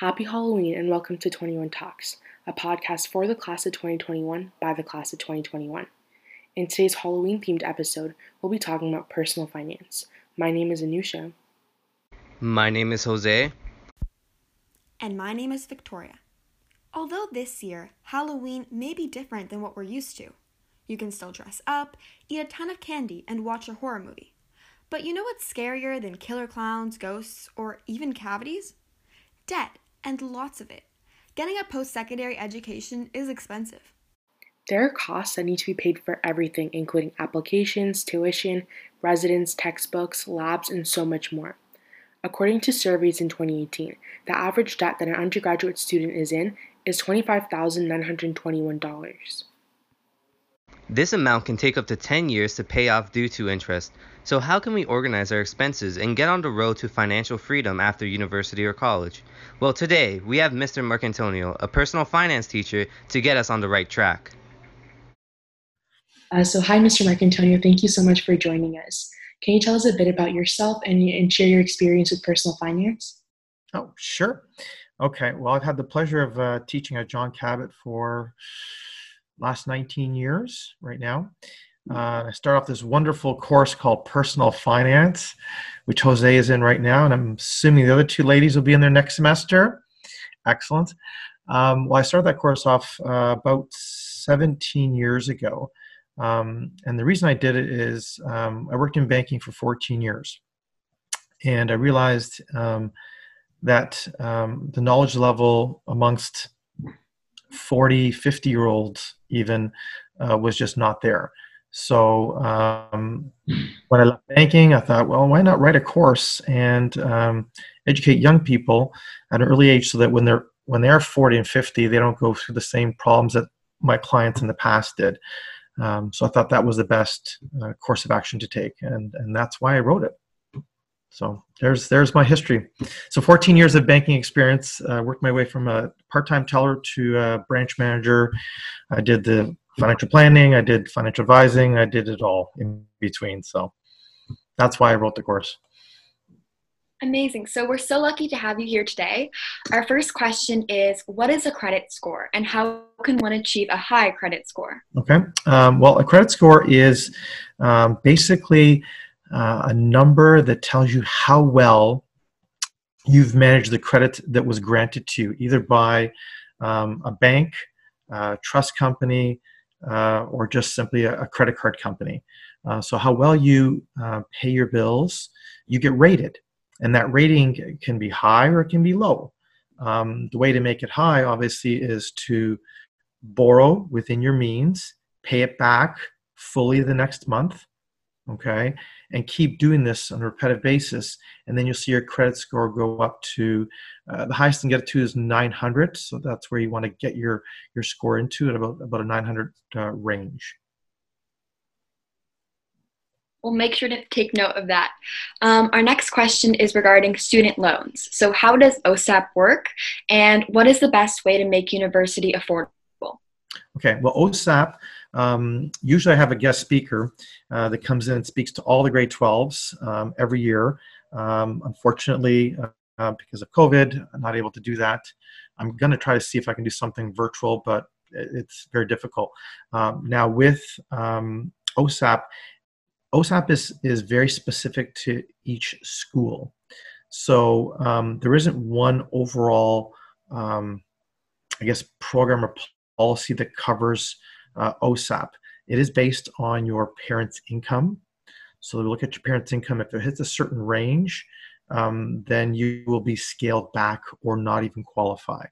Happy Halloween and welcome to 21 Talks, a podcast for the class of 2021 by the class of 2021. In today's Halloween themed episode, we'll be talking about personal finance. My name is Anusha. My name is Jose. And my name is Victoria. Although this year, Halloween may be different than what we're used to. You can still dress up, eat a ton of candy, and watch a horror movie. But you know what's scarier than killer clowns, ghosts, or even cavities? Debt, and lots of it. Getting a post secondary education is expensive. There are costs that need to be paid for everything, including applications, tuition, residence, textbooks, labs, and so much more. According to surveys in 2018, the average debt that an undergraduate student is in is $25,921. This amount can take up to 10 years to pay off due to interest. So, how can we organize our expenses and get on the road to financial freedom after university or college? Well, today we have Mr. Marcantonio, a personal finance teacher, to get us on the right track. Uh, so, hi, Mr. Marcantonio. Thank you so much for joining us. Can you tell us a bit about yourself and, and share your experience with personal finance? Oh, sure. Okay. Well, I've had the pleasure of uh, teaching at John Cabot for last 19 years right now. Uh, I start off this wonderful course called Personal Finance, which Jose is in right now, and I'm assuming the other two ladies will be in there next semester. Excellent. Um, well, I started that course off uh, about 17 years ago. Um, and the reason I did it is um, I worked in banking for 14 years. And I realized um, that um, the knowledge level amongst 40, 50 year olds even uh, was just not there. So um, when I left banking, I thought, well, why not write a course and um, educate young people at an early age so that when they're when they're 40 and 50, they don't go through the same problems that my clients in the past did. Um, so I thought that was the best uh, course of action to take, and and that's why I wrote it. So there's there's my history. So 14 years of banking experience. Uh, worked my way from a part-time teller to a branch manager. I did the financial planning. I did financial advising. I did it all in between. So that's why I wrote the course. Amazing. So we're so lucky to have you here today. Our first question is What is a credit score and how can one achieve a high credit score? Okay. Um, well, a credit score is um, basically uh, a number that tells you how well you've managed the credit that was granted to you, either by um, a bank, trust company, uh, or just simply a, a credit card company. Uh, so, how well you uh, pay your bills, you get rated. And that rating can be high or it can be low. Um, the way to make it high, obviously, is to borrow within your means, pay it back fully the next month, okay, and keep doing this on a repetitive basis. And then you'll see your credit score go up to uh, the highest you can get it to is 900. So that's where you want to get your, your score into at about, about a 900 uh, range. We'll make sure to take note of that. Um, our next question is regarding student loans. So, how does OSAP work, and what is the best way to make university affordable? Okay, well, OSAP, um, usually I have a guest speaker uh, that comes in and speaks to all the grade 12s um, every year. Um, unfortunately, uh, because of COVID, I'm not able to do that. I'm going to try to see if I can do something virtual, but it's very difficult. Um, now, with um, OSAP, OSAP is, is very specific to each school. So um, there isn't one overall, um, I guess, program or policy that covers uh, OSAP. It is based on your parents' income. So we look at your parents' income. If it hits a certain range, um, then you will be scaled back or not even qualify.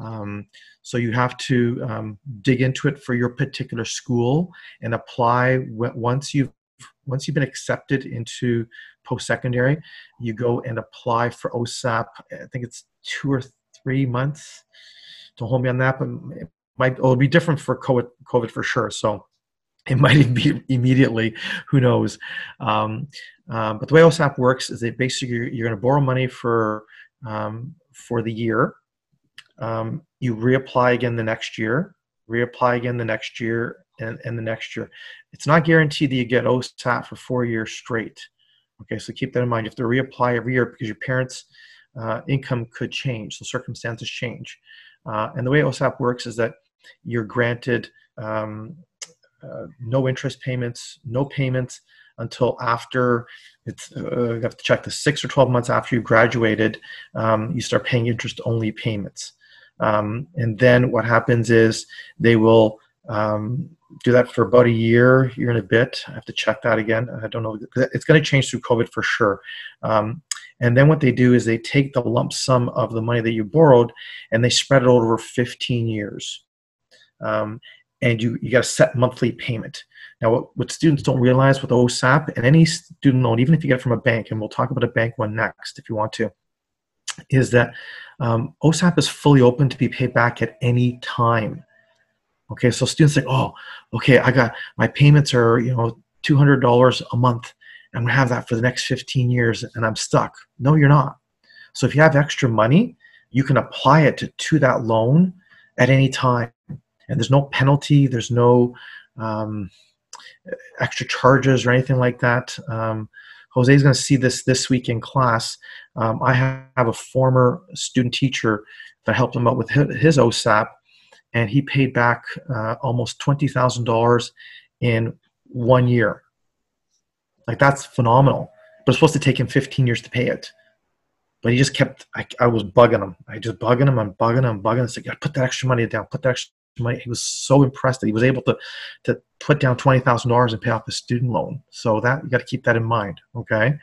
Um, so you have to um, dig into it for your particular school and apply once you've once you've been accepted into post-secondary, you go and apply for OSAP. I think it's two or three months. Don't hold me on that, but might it'll be different for COVID, COVID for sure. So it might be immediately. Who knows? Um, um, but the way OSAP works is that basically you're, you're going to borrow money for um, for the year. Um, you reapply again the next year. Reapply again the next year, and, and the next year. It's not guaranteed that you get OSAP for four years straight. Okay, so keep that in mind. You have to reapply every year because your parents uh, income could change, so circumstances change. Uh, and the way OSAP works is that you're granted um, uh, no interest payments, no payments until after it's uh, you have to check the six or 12 months after you graduated um, you start paying interest only payments. Um, and then what happens is they will um, do that for about a year year and a bit. I have to check that again. I don't know it's going to change through covid for sure. Um, and then what they do is they take the lump sum of the money that you borrowed and they spread it over 15 years um, and you, you got a set monthly payment. Now, what, what students don't realize with OSAP and any student loan, even if you get it from a bank, and we'll talk about a bank one next if you want to, is that um, OSAP is fully open to be paid back at any time. Okay, so students say, oh, okay, I got my payments are you know two hundred dollars a month. I'm gonna have that for the next 15 years, and I'm stuck. No, you're not. So if you have extra money, you can apply it to, to that loan at any time and there's no penalty, there's no um, extra charges or anything like that. Um, Jose is going to see this this week in class. Um, I have a former student teacher that helped him out with his OSAP, and he paid back uh, almost twenty thousand dollars in one year. Like that's phenomenal. But it's supposed to take him fifteen years to pay it. But he just kept. I, I was bugging him. I just bugging him. I'm bugging him. Bugging him. It's like, put that extra money down. Put that extra he was so impressed that he was able to to put down twenty thousand dollars and pay off his student loan. So that you got to keep that in mind. Okay,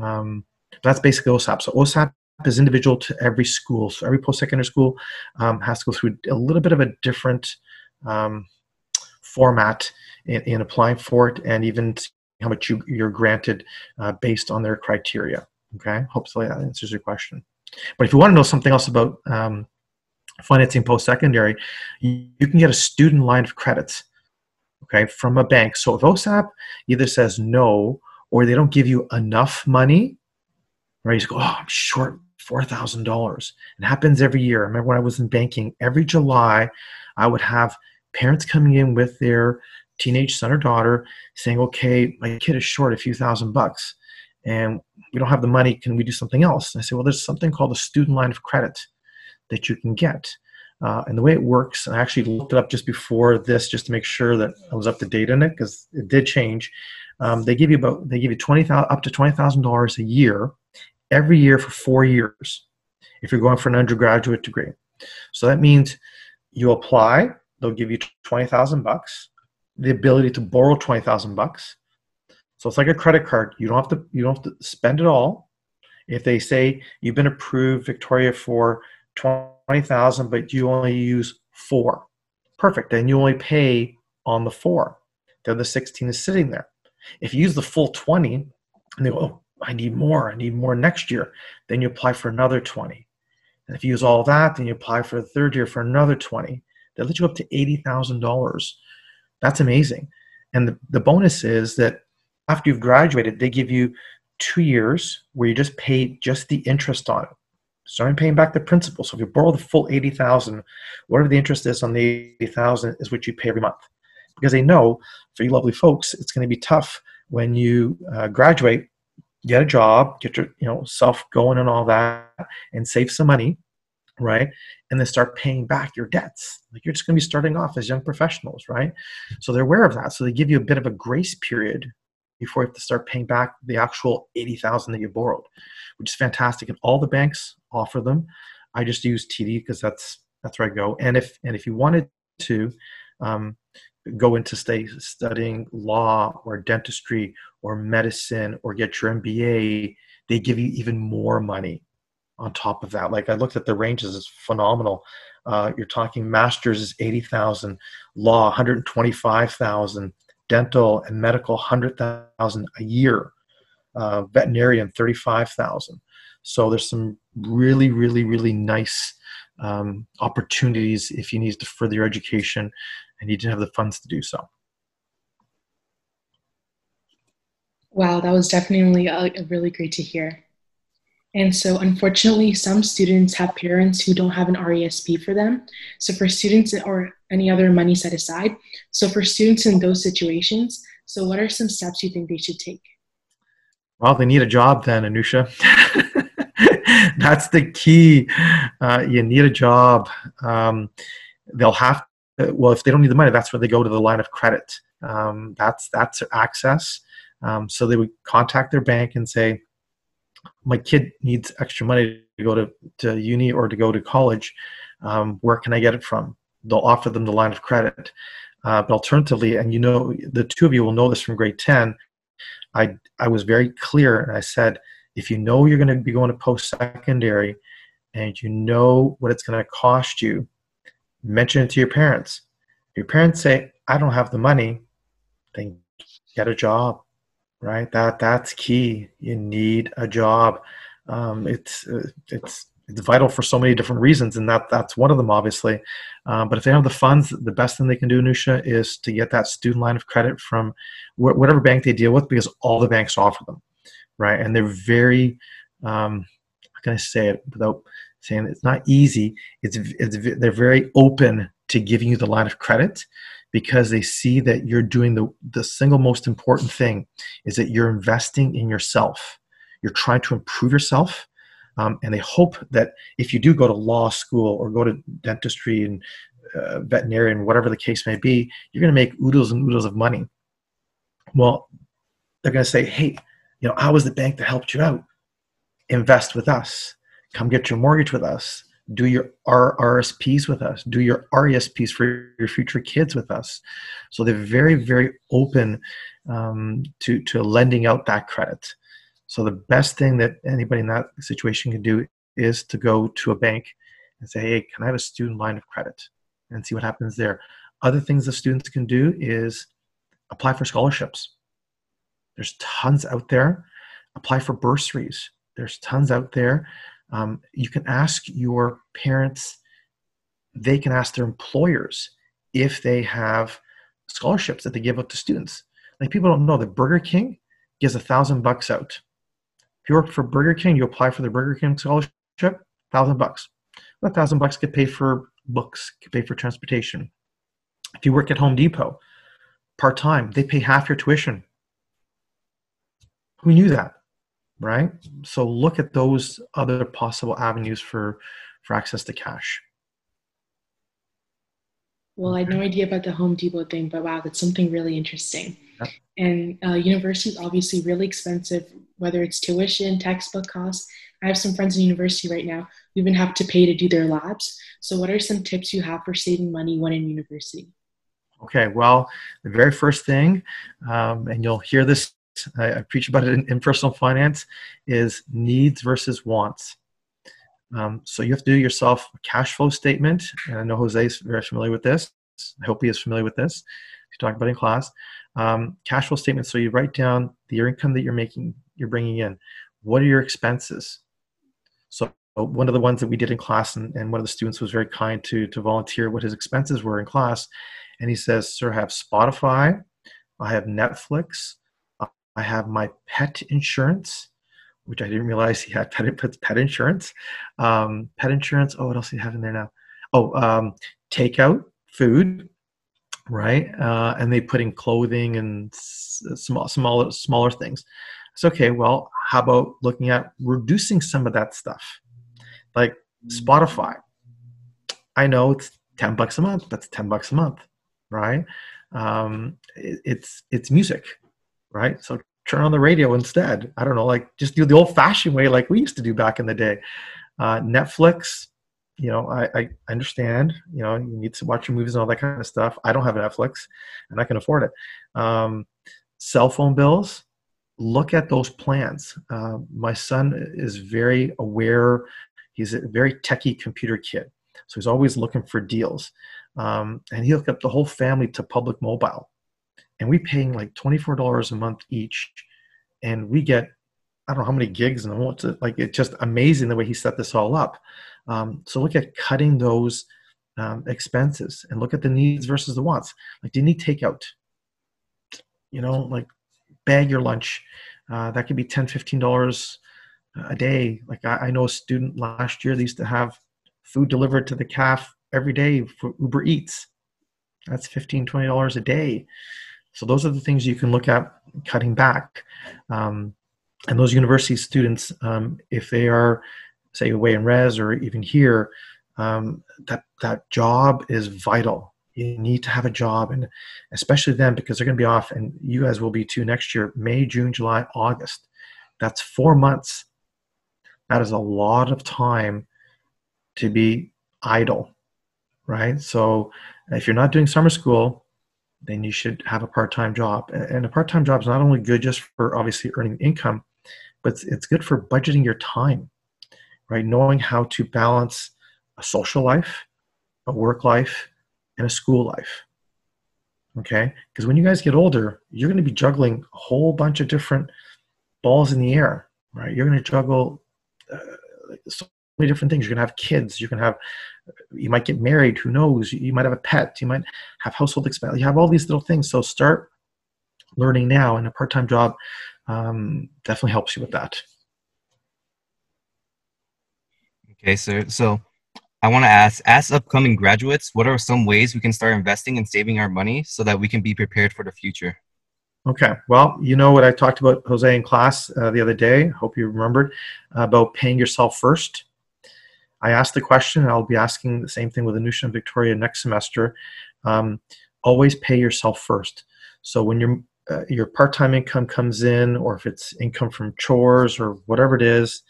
um, that's basically OSAP. So OSAP is individual to every school. So every post-secondary school um, has to go through a little bit of a different um, format in, in, applying for it, and even how much you, you're granted uh, based on their criteria. Okay, hopefully that answers your question. But if you want to know something else about um, financing post-secondary, you, you can get a student line of credits, okay, from a bank. So if OSAP either says no or they don't give you enough money, right? You go, oh, I'm short four thousand dollars. It happens every year. I remember when I was in banking, every July, I would have parents coming in with their teenage son or daughter saying, "Okay, my kid is short a few thousand bucks, and we don't have the money. Can we do something else?" And I say, "Well, there's something called a student line of credit." That you can get. Uh, and the way it works, I actually looked it up just before this just to make sure that I was up to date on it because it did change. Um, they give you about they give you twenty thousand up to twenty thousand dollars a year, every year for four years, if you're going for an undergraduate degree. So that means you apply, they'll give you twenty thousand bucks, the ability to borrow twenty thousand bucks. So it's like a credit card. You don't have to you don't have to spend it all. If they say you've been approved, Victoria, for 20,000, but you only use four. Perfect. Then you only pay on the four. The other 16 is sitting there. If you use the full 20 and they go, oh, I need more, I need more next year, then you apply for another 20. And if you use all that, then you apply for the third year for another 20. They let you up to $80,000. That's amazing. And the, the bonus is that after you've graduated, they give you two years where you just pay just the interest on it starting paying back the principal. So if you borrow the full 80,000, whatever the interest is on the 80,000 is what you pay every month. Because they know for you lovely folks, it's going to be tough when you uh, graduate, get a job, get your you know self going and all that, and save some money, right? And then start paying back your debts. Like you're just going to be starting off as young professionals, right? So they're aware of that. So they give you a bit of a grace period before you have to start paying back the actual 80,000 that you borrowed, which is fantastic. And all the banks offer them. I just use TD because that's that's where I go. And if and if you wanted to um, go into stay studying law or dentistry or medicine or get your MBA, they give you even more money on top of that. Like I looked at the ranges, it's phenomenal. Uh, you're talking masters is 80,000, law 125,000, dental and medical 100,000 a year, uh, veterinarian 35,000. So there's some really, really, really nice um, opportunities if you need to further your education and you didn't have the funds to do so. Wow, that was definitely a, really great to hear. And so, unfortunately, some students have parents who don't have an RESP for them. So, for students or any other money set aside, so for students in those situations, so what are some steps you think they should take? Well, they need a job then, Anusha. that's the key. Uh, you need a job. Um, they'll have to, well, if they don't need the money, that's where they go to the line of credit. Um, that's that's access. Um, so they would contact their bank and say, "My kid needs extra money to go to, to uni or to go to college. Um, where can I get it from?" They'll offer them the line of credit. Uh, but alternatively, and you know, the two of you will know this from grade 10, I, I was very clear and I said, if you know you're going to be going to post secondary and you know what it's going to cost you, mention it to your parents. Your parents say, I don't have the money, then get a job, right? That that's key. You need a job. Um, it's uh, it's it's vital for so many different reasons, and that that's one of them, obviously. Um, but if they have the funds, the best thing they can do, Nusha, is to get that student line of credit from wh- whatever bank they deal with, because all the banks offer them, right? And they're very, um, how can I say it without saying it's not easy? It's, it's they're very open to giving you the line of credit because they see that you're doing the the single most important thing is that you're investing in yourself. You're trying to improve yourself um, and they hope that if you do go to law school or go to dentistry and uh, veterinarian, whatever the case may be, you're going to make oodles and oodles of money. Well, they're going to say, hey, you know, I was the bank that helped you out. Invest with us. Come get your mortgage with us. Do your R- RSPs with us. Do your RESPs for your future kids with us. So they're very, very open um, to, to lending out that credit. So the best thing that anybody in that situation can do is to go to a bank and say, hey, can I have a student line of credit? And see what happens there. Other things the students can do is apply for scholarships. There's tons out there. Apply for bursaries. There's tons out there. Um, you can ask your parents, they can ask their employers if they have scholarships that they give out to students. Like people don't know that Burger King gives a thousand bucks out if you work for Burger King, you apply for the Burger King scholarship, thousand bucks. That thousand bucks get paid for books, get paid for transportation. If you work at Home Depot, part time, they pay half your tuition. Who knew that, right? So look at those other possible avenues for for access to cash. Well, I had no idea about the Home Depot thing, but wow, that's something really interesting. And uh, university is obviously really expensive, whether it's tuition, textbook costs. I have some friends in university right now who even have to pay to do their labs. So, what are some tips you have for saving money when in university? Okay, well, the very first thing, um, and you'll hear this, I, I preach about it in, in, personal finance, is needs versus wants. Um, so you have to do yourself a cash flow statement, and I know Jose is very familiar with this. I hope he is familiar with this. He's talking about in class um, cash flow statement. So you write down the income that you're making, you're bringing in. What are your expenses? So one of the ones that we did in class, and, and one of the students was very kind to to volunteer what his expenses were in class, and he says, "Sir, I have Spotify, I have Netflix, I have my pet insurance." Which I didn't realize he had pet, pet insurance. Um, pet insurance. Oh, what else do you have in there now? Oh, um, takeout food right? Uh, and they put in clothing and small, smaller, smaller things. It's okay. Well, how about looking at reducing some of that stuff, like Spotify? I know it's ten bucks a month. That's ten bucks a month, right? Um, it, it's it's music, right? So turn on the radio instead. I don't know, like just do the old-fashioned way, like we used to do back in the day. Uh, Netflix, you know, I, I understand, you know, you need to watch your movies and all that kind of stuff. I don't have Netflix and I can afford it. Um, cell phone bills, look at those plans. Uh, my son is very aware. He's a very techie computer kid. So he's always looking for deals. Um, and he hooked up the whole family to Public Mobile. And we paying like $24 a month each. And we get, I don't know how many gigs and what's it like, it's just amazing the way he set this all up. Um, so look at cutting those um, expenses and look at the needs versus the wants. Like, do you need takeout? You know, like bag your lunch. Uh, that could be 10 $15 a day. Like I, I, know a student last year, they used to have food delivered to the calf every day for Uber Eats. That's $15, $20 a day. So those are the things you can look at cutting back. Um, and those university students, um, if they are say away in res or even here, um, that that job is vital. You need to have a job, and especially then because they're going to be off, and you guys will be too next year. May, June, July, August. That's four months. That is a lot of time to be idle, right? So if you're not doing summer school, then you should have a part-time job. And a part-time job is not only good just for obviously earning income, but it's good for budgeting your time, right? Knowing how to balance a social life, a work life, and a school life. Okay? Because when you guys get older, you're going to be juggling a whole bunch of different balls in the air, right? You're going to juggle uh, many different things. You're going to have kids. You can have, you might get married. Who knows? You might have a pet. You might have household expenses. You have all these little things. So start learning now, and a part-time job um, definitely helps you with that. Okay, sir. So I want to ask, as upcoming graduates, what are some ways we can start investing and saving our money so that we can be prepared for the future? Okay. Well, you know what I talked about, Jose, in class uh, the other day. Hope you remembered about paying yourself first. I asked the question, and I'll be asking the same thing with Anusha and Victoria next semester. Um, always pay yourself first. So when your uh, your part-time income comes in, or if it's income from chores or whatever it is,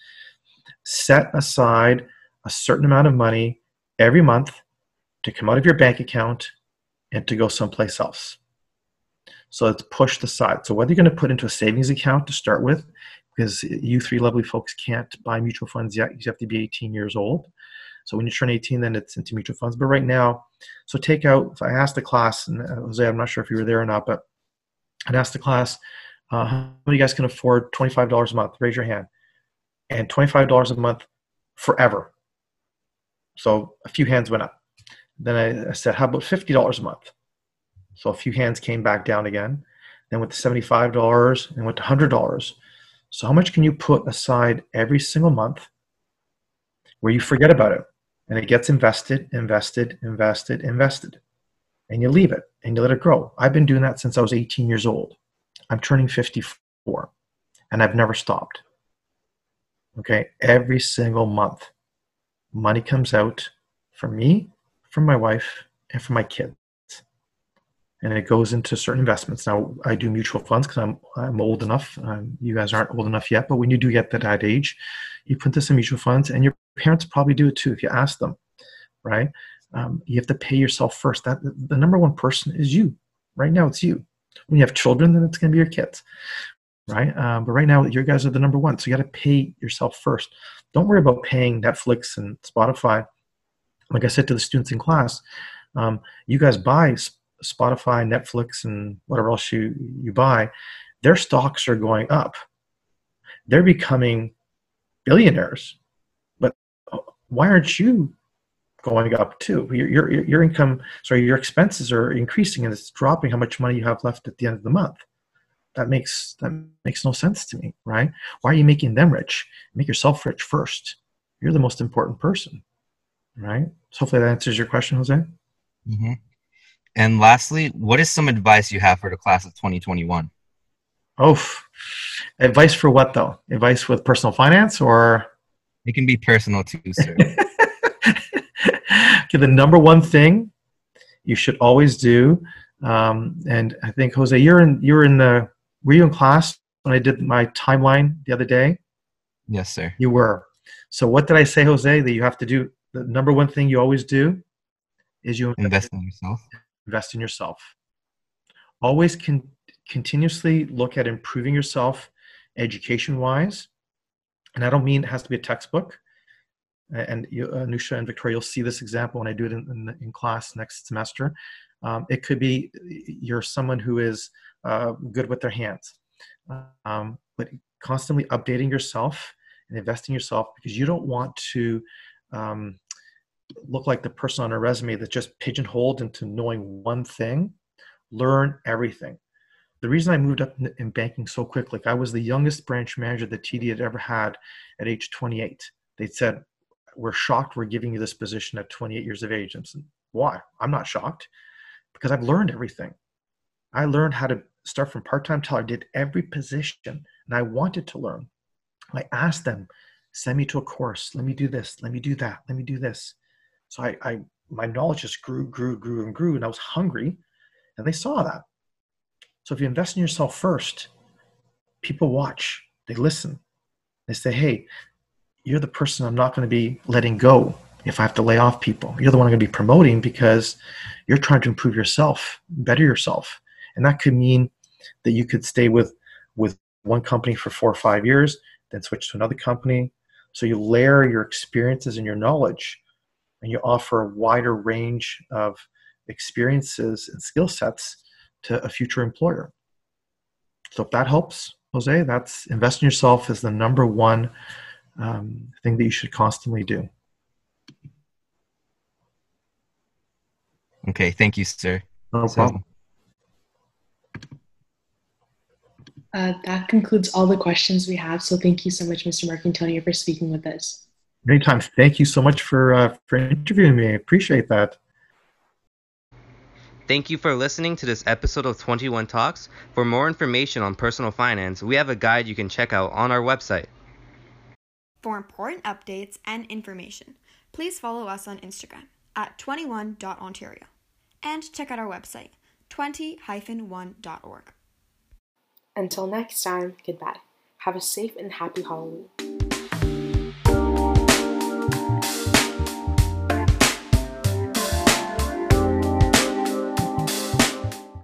set aside a certain amount of money every month to come out of your bank account and to go someplace else. So it's pushed aside. So whether you're going to put into a savings account to start with, because you three lovely folks can't buy mutual funds yet, you have to be 18 years old. So when you turn 18, then it's into mutual funds. But right now, so take out. If I asked the class, and uh, Jose, I'm not sure if you were there or not, but I'd ask the class, uh, how many of you guys can afford $25 a month? Raise your hand. And $25 a month forever. So a few hands went up. Then I, I said, how about $50 a month? So a few hands came back down again. Then went to $75 and went to $100. So how much can you put aside every single month where you forget about it and it gets invested, invested, invested, invested, and you leave it and you let it grow? I've been doing that since I was 18 years old. I'm turning 54 and I've never stopped. Okay, every single month, money comes out for me, for my wife, and for my kids and it goes into certain investments. Now, I do mutual funds because I'm I'm old enough. Um, you guys aren't old enough yet, but when you do get to that age, you put this in mutual funds, and your parents probably do it too if you ask them, right? Um, you have to pay yourself first. That the number one person is you. Right now, it's you. When you have children, then it's going to be your kids, right? Um, but right now, you guys are the number one, so you got to pay yourself first. Don't worry about paying Netflix and Spotify. Like I said to the students in class, um, you guys buy Spotify, Netflix, and whatever else you, you buy, their stocks are going up. They're becoming billionaires. But why aren't you going up too? Your, your, your income, sorry, your expenses are increasing and it's dropping how much money you have left at the end of the month. That makes that makes no sense to me, right? Why are you making them rich? Make yourself rich first. You're the most important person, right? So hopefully that answers your question, Jose. Mm-hmm. And lastly, what is some advice you have for the class of 2021? Oh, advice for what though? Advice with personal finance or? It can be personal too, sir. okay, the number one thing you should always do, um, and I think Jose, you're in you're in the were you in class when I did my timeline the other day? Yes, sir. You were. So what did I say, Jose? That you have to do the number one thing you always do is you invest in yourself invest in yourself. Always con- continuously look at improving yourself education wise. And I don't mean it has to be a textbook. And you, uh, and Victoria, you'll see this example when I do it in, in, in class next semester. Um, it could be you're someone who is uh, good with their hands, um, but constantly updating yourself and investing yourself because you don't want to um, look like the person on a resume that's just pigeonholed into knowing one thing. Learn everything. The reason I moved up in banking so quick, like I was the youngest branch manager that TD had ever had at age 28. They said, We're shocked we're giving you this position at 28 years of age. And said, Why? I'm not shocked because I've learned everything. I learned how to start from part time till I did every position and I wanted to learn. I asked them, send me to a course. Let me do this. Let me do that. Let me do this. So I, I my knowledge just grew, grew, grew, and grew, and I was hungry, and they saw that. So if you invest in yourself first, people watch, they listen, they say, "Hey, you're the person I'm not going to be letting go if I have to lay off people. You're the one I'm going to be promoting because you're trying to improve yourself, better yourself, and that could mean that you could stay with with one company for four or five years, then switch to another company. So you layer your experiences and your knowledge, and you offer a wider range of experiences and skill sets to a future employer. So if that helps, Jose, that's invest in yourself is the number one um, thing that you should constantly do. Okay, thank you, sir. No problem. Uh, that concludes all the questions we have. So thank you so much, Mr. Marcantonio, for speaking with us. Anytime. Thank you so much for uh, for interviewing me. I appreciate that. Thank you for listening to this episode of 21 Talks. For more information on personal finance, we have a guide you can check out on our website. For important updates and information, please follow us on Instagram at 21.ontario and check out our website 20-1.org. Until next time, goodbye. Have a safe and happy Halloween.